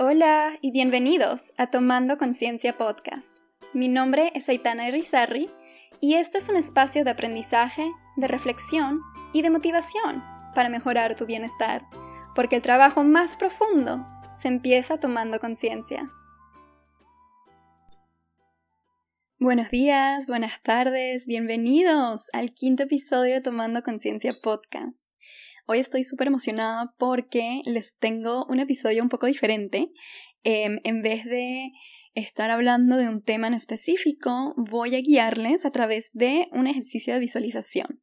Hola y bienvenidos a Tomando Conciencia Podcast. Mi nombre es Aitana Irizarry y esto es un espacio de aprendizaje, de reflexión y de motivación para mejorar tu bienestar, porque el trabajo más profundo se empieza tomando conciencia. Buenos días, buenas tardes, bienvenidos al quinto episodio de Tomando Conciencia Podcast. Hoy estoy súper emocionada porque les tengo un episodio un poco diferente. Em, en vez de estar hablando de un tema en específico, voy a guiarles a través de un ejercicio de visualización.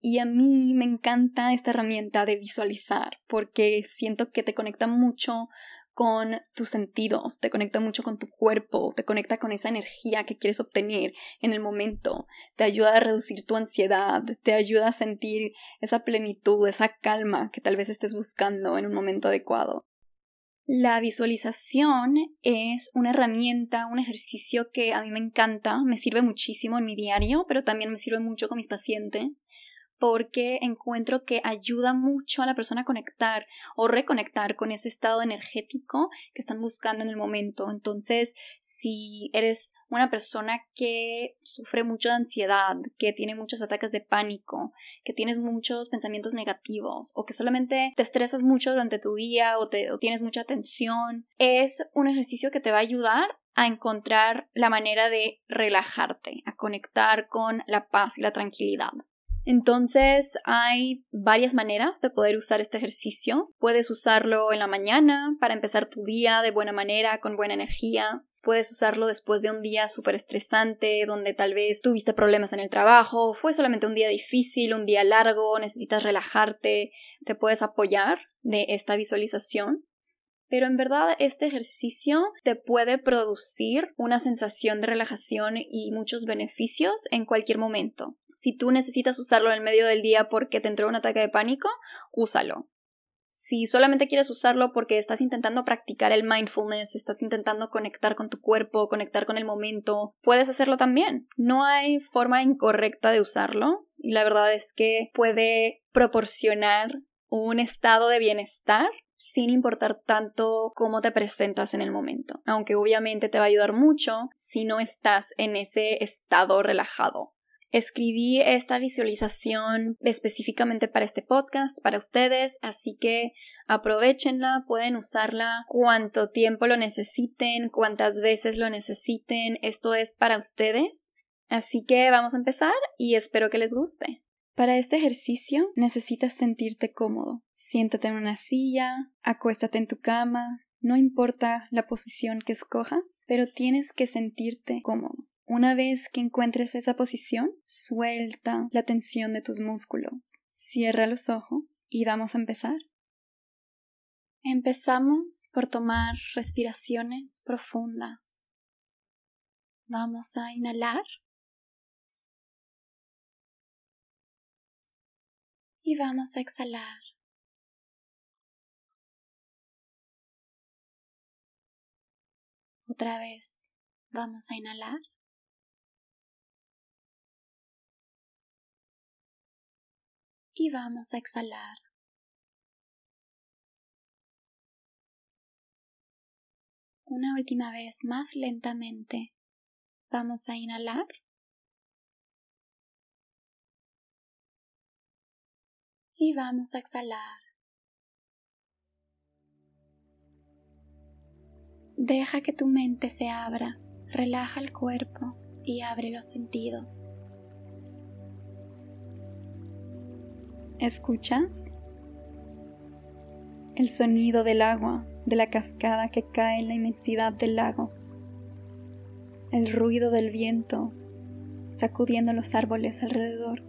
Y a mí me encanta esta herramienta de visualizar porque siento que te conecta mucho con tus sentidos, te conecta mucho con tu cuerpo, te conecta con esa energía que quieres obtener en el momento, te ayuda a reducir tu ansiedad, te ayuda a sentir esa plenitud, esa calma que tal vez estés buscando en un momento adecuado. La visualización es una herramienta, un ejercicio que a mí me encanta, me sirve muchísimo en mi diario, pero también me sirve mucho con mis pacientes porque encuentro que ayuda mucho a la persona a conectar o reconectar con ese estado energético que están buscando en el momento. Entonces, si eres una persona que sufre mucho de ansiedad, que tiene muchos ataques de pánico, que tienes muchos pensamientos negativos o que solamente te estresas mucho durante tu día o, te, tienes mucha tensión, es un ejercicio que te va a ayudar a encontrar la manera de relajarte, a conectar con la paz y la tranquilidad. Entonces hay varias maneras de poder usar este ejercicio. Puedes usarlo en la mañana para empezar tu día de buena manera, con buena energía. Puedes usarlo después de un día súper estresante, donde tal vez tuviste problemas en el trabajo, fue solamente un día difícil, un día largo, necesitas relajarte, te puedes apoyar de esta visualización. Pero en verdad este ejercicio te puede producir una sensación de relajación y muchos beneficios en cualquier momento. Si tú necesitas usarlo en el medio del día porque te entró un ataque de pánico, úsalo. Si solamente quieres usarlo porque estás intentando practicar el mindfulness, estás intentando conectar con tu cuerpo, conectar con el momento, puedes hacerlo también. No hay forma incorrecta de usarlo y la verdad es que puede proporcionar un estado de bienestar sin importar tanto cómo te presentas en el momento, aunque obviamente te va a ayudar mucho si no estás en ese estado relajado. Escribí esta visualización específicamente para este podcast, para ustedes, así que aprovechenla, pueden usarla cuanto tiempo lo necesiten, cuantas veces lo necesiten, esto es para ustedes. Así que vamos a empezar y espero que les guste. Para este ejercicio necesitas sentirte cómodo. Siéntate en una silla, acuéstate en tu cama, no importa la posición que escojas, pero tienes que sentirte cómodo. Una vez que encuentres esa posición, suelta la tensión de tus músculos. Cierra los ojos y vamos a empezar. Empezamos por tomar respiraciones profundas. Vamos a inhalar y vamos a exhalar. Otra vez vamos a inhalar y vamos a exhalar. Una última vez más lentamente. Vamos a inhalar. Y vamos a exhalar. Deja que tu mente se abra, relaja el cuerpo y abre los sentidos. ¿Escuchas? El sonido del agua, de la cascada que cae en la inmensidad del lago. El ruido del viento sacudiendo los árboles alrededor.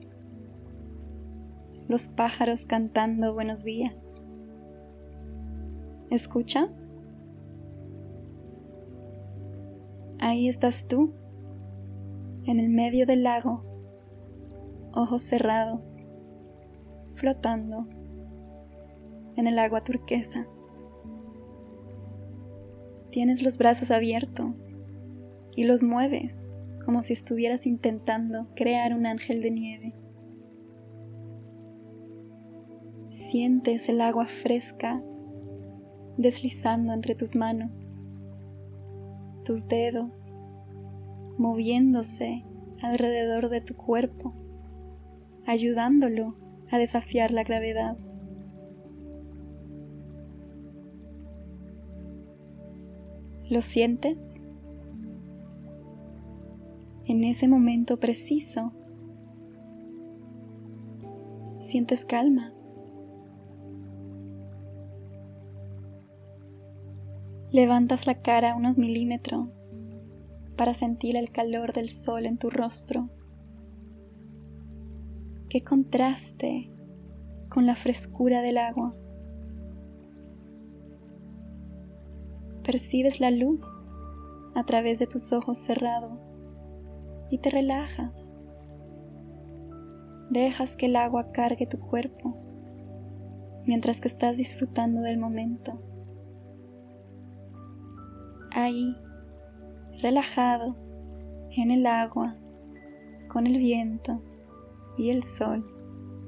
Los pájaros cantando buenos días. ¿Escuchas? Ahí estás tú, en el medio del lago, ojos cerrados flotando en el agua turquesa. Tienes los brazos abiertos y los mueves como si estuvieras intentando crear un ángel de nieve. Sientes el agua fresca deslizando entre tus manos, tus dedos, moviéndose alrededor de tu cuerpo, ayudándolo a desafiar la gravedad. ¿Lo sientes? En ese momento preciso, sientes calma. Levantas la cara unos milímetros para sentir el calor del sol en tu rostro. Qué contraste con la frescura del agua. Percibes la luz a través de tus ojos cerrados y te relajas. Dejas que el agua cargue tu cuerpo mientras que estás disfrutando del momento. Ahí relajado en el agua, con el viento y el sol,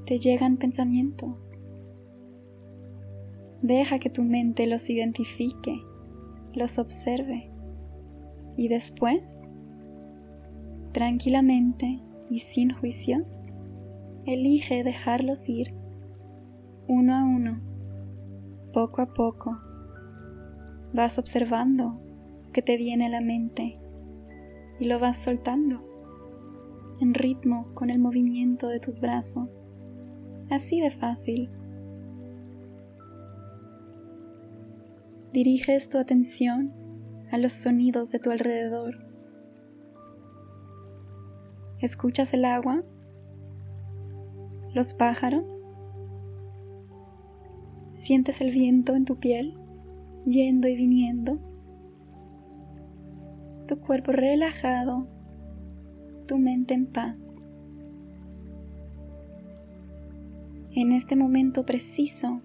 te llegan pensamientos. Deja que tu mente los identifique, los observe y después, tranquilamente y sin juicios, elige dejarlos ir uno a uno, poco a poco. Vas observando que te viene a la mente y lo vas soltando en ritmo con el movimiento de tus brazos. Así de fácil. Diriges tu atención a los sonidos de tu alrededor. ¿Escuchas el agua? ¿Los pájaros? ¿Sientes el viento en tu piel yendo y viniendo? tu cuerpo relajado, tu mente en paz. En este momento preciso,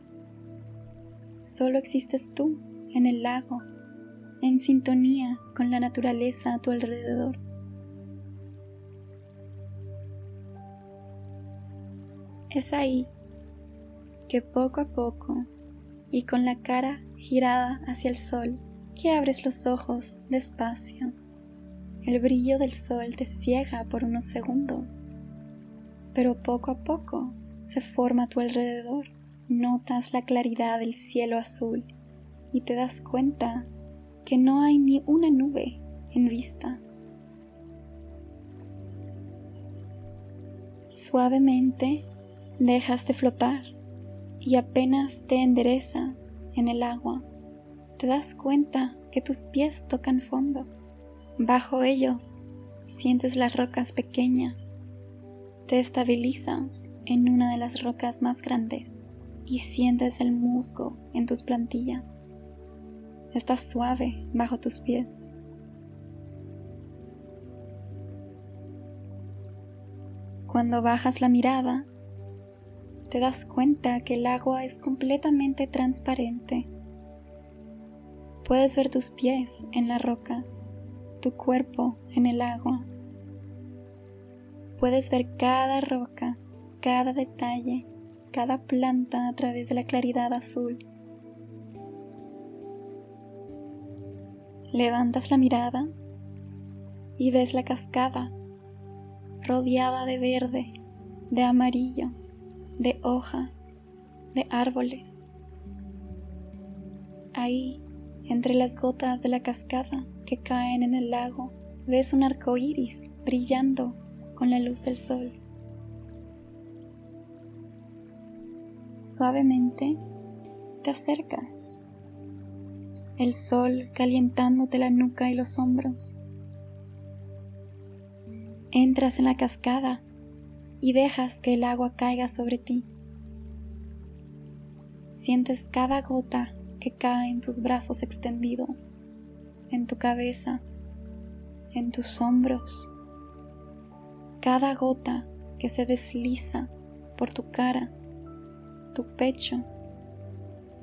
solo existes tú en el lago, en sintonía con la naturaleza a tu alrededor. Es ahí que poco a poco y con la cara girada hacia el sol, que abres los ojos despacio. El brillo del sol te ciega por unos segundos, pero poco a poco se forma a tu alrededor. Notas la claridad del cielo azul y te das cuenta que no hay ni una nube en vista. Suavemente dejas de flotar y apenas te enderezas en el agua te das cuenta que tus pies tocan fondo. Bajo ellos sientes las rocas pequeñas. Te estabilizas en una de las rocas más grandes y sientes el musgo en tus plantillas. Estás suave bajo tus pies. Cuando bajas la mirada, te das cuenta que el agua es completamente transparente Puedes ver tus pies en la roca, tu cuerpo en el agua. Puedes ver cada roca, cada detalle, cada planta a través de la claridad azul. Levantas la mirada y ves la cascada rodeada de verde, de amarillo, de hojas, de árboles. Ahí entre las gotas de la cascada que caen en el lago, ves un arco iris brillando con la luz del sol. Suavemente te acercas, el sol calientándote la nuca y los hombros. Entras en la cascada y dejas que el agua caiga sobre ti. Sientes cada gota que cae en tus brazos extendidos, en tu cabeza, en tus hombros. Cada gota que se desliza por tu cara, tu pecho,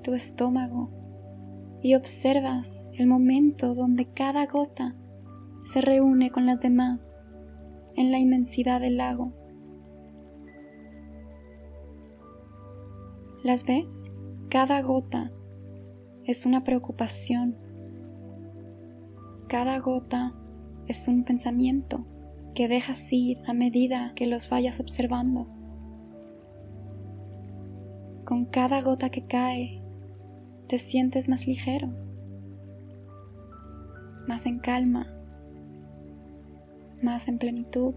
tu estómago y observas el momento donde cada gota se reúne con las demás en la inmensidad del lago. ¿Las ves? Cada gota es una preocupación. Cada gota es un pensamiento que dejas ir a medida que los vayas observando. Con cada gota que cae, te sientes más ligero, más en calma, más en plenitud.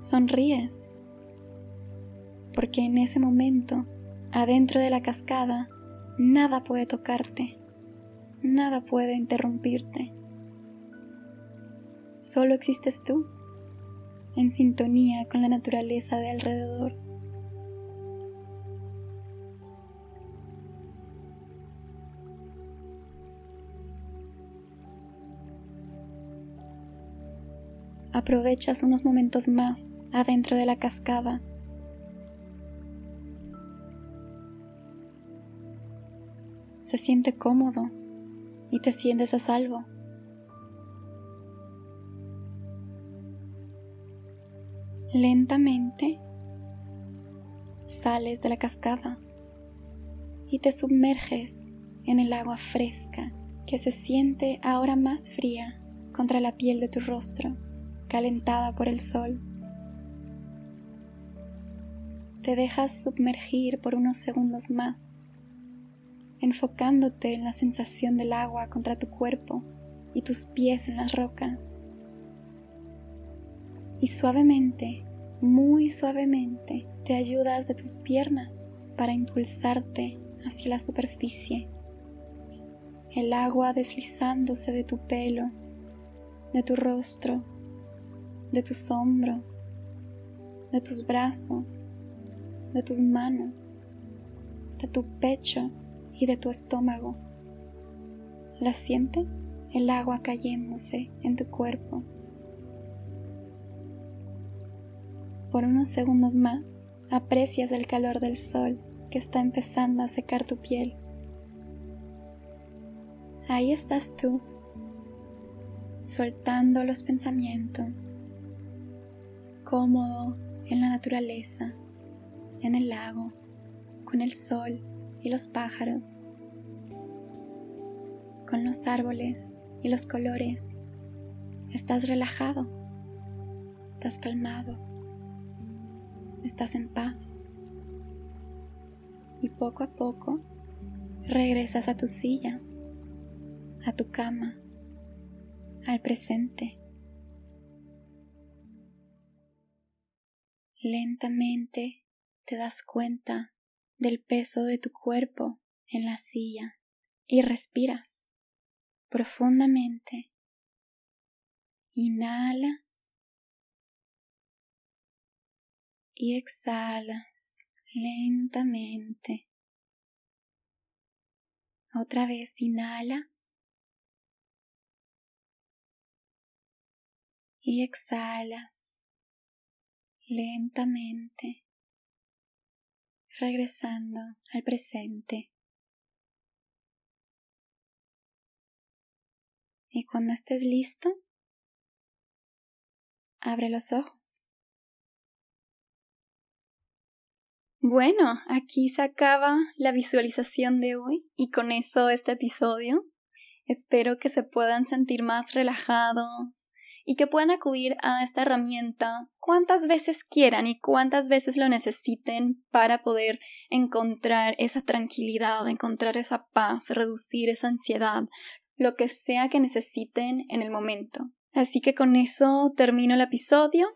Sonríes, porque en ese momento, adentro de la cascada, nada puede tocarte, nada puede interrumpirte. Solo existes tú, en sintonía con la naturaleza de alrededor. aprovechas unos momentos más adentro de la cascada. Se siente cómodo y te sientes a salvo. Lentamente sales de la cascada y te sumerges en el agua fresca que se siente ahora más fría contra la piel de tu rostro calentada por el sol. Te dejas sumergir por unos segundos más, enfocándote en la sensación del agua contra tu cuerpo y tus pies en las rocas. Y suavemente, muy suavemente, te ayudas de tus piernas para impulsarte hacia la superficie. El agua deslizándose de tu pelo, de tu rostro, de tus hombros, de tus brazos, de tus manos, de tu pecho y de tu estómago. ¿La sientes? El agua cayéndose en tu cuerpo. Por unos segundos más, aprecias el calor del sol que está empezando a secar tu piel. Ahí estás tú, soltando los pensamientos, cómodo en la naturaleza, en el lago, con el sol y los pájaros, con los árboles y los colores. Estás relajado, estás calmado, estás en paz. Y poco a poco regresas a tu silla, a tu cama, al presente Lentamente te das cuenta del peso de tu cuerpo en la silla y respiras profundamente. Inhalas y exhalas lentamente. Otra vez inhalas y exhalas lentamente, regresando al presente. Y cuando estés listo, abre los ojos. Bueno, aquí se acaba la visualización de hoy y con eso este episodio. Espero que se puedan sentir más relajados, y que puedan acudir a esta herramienta cuantas veces quieran y cuantas veces lo necesiten para poder encontrar esa tranquilidad, encontrar esa paz, reducir esa ansiedad, lo que sea que necesiten en el momento. Así que con eso termino el episodio.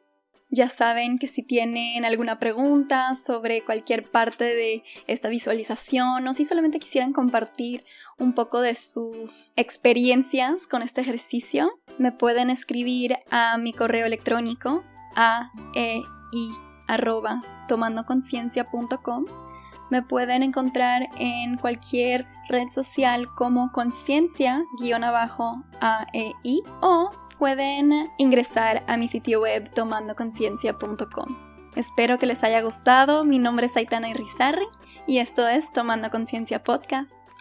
Ya saben que si tienen alguna pregunta sobre cualquier parte de esta visualización o si solamente quisieran compartir un poco de sus experiencias con este ejercicio, me pueden escribir a mi correo electrónico a e i tomandoconciencia.com. Me pueden encontrar en cualquier red social como conciencia-aei o pueden ingresar a mi sitio web tomandoconciencia.com. Espero que les haya gustado. Mi nombre es Aitana Irizarry y esto es Tomando Conciencia Podcast.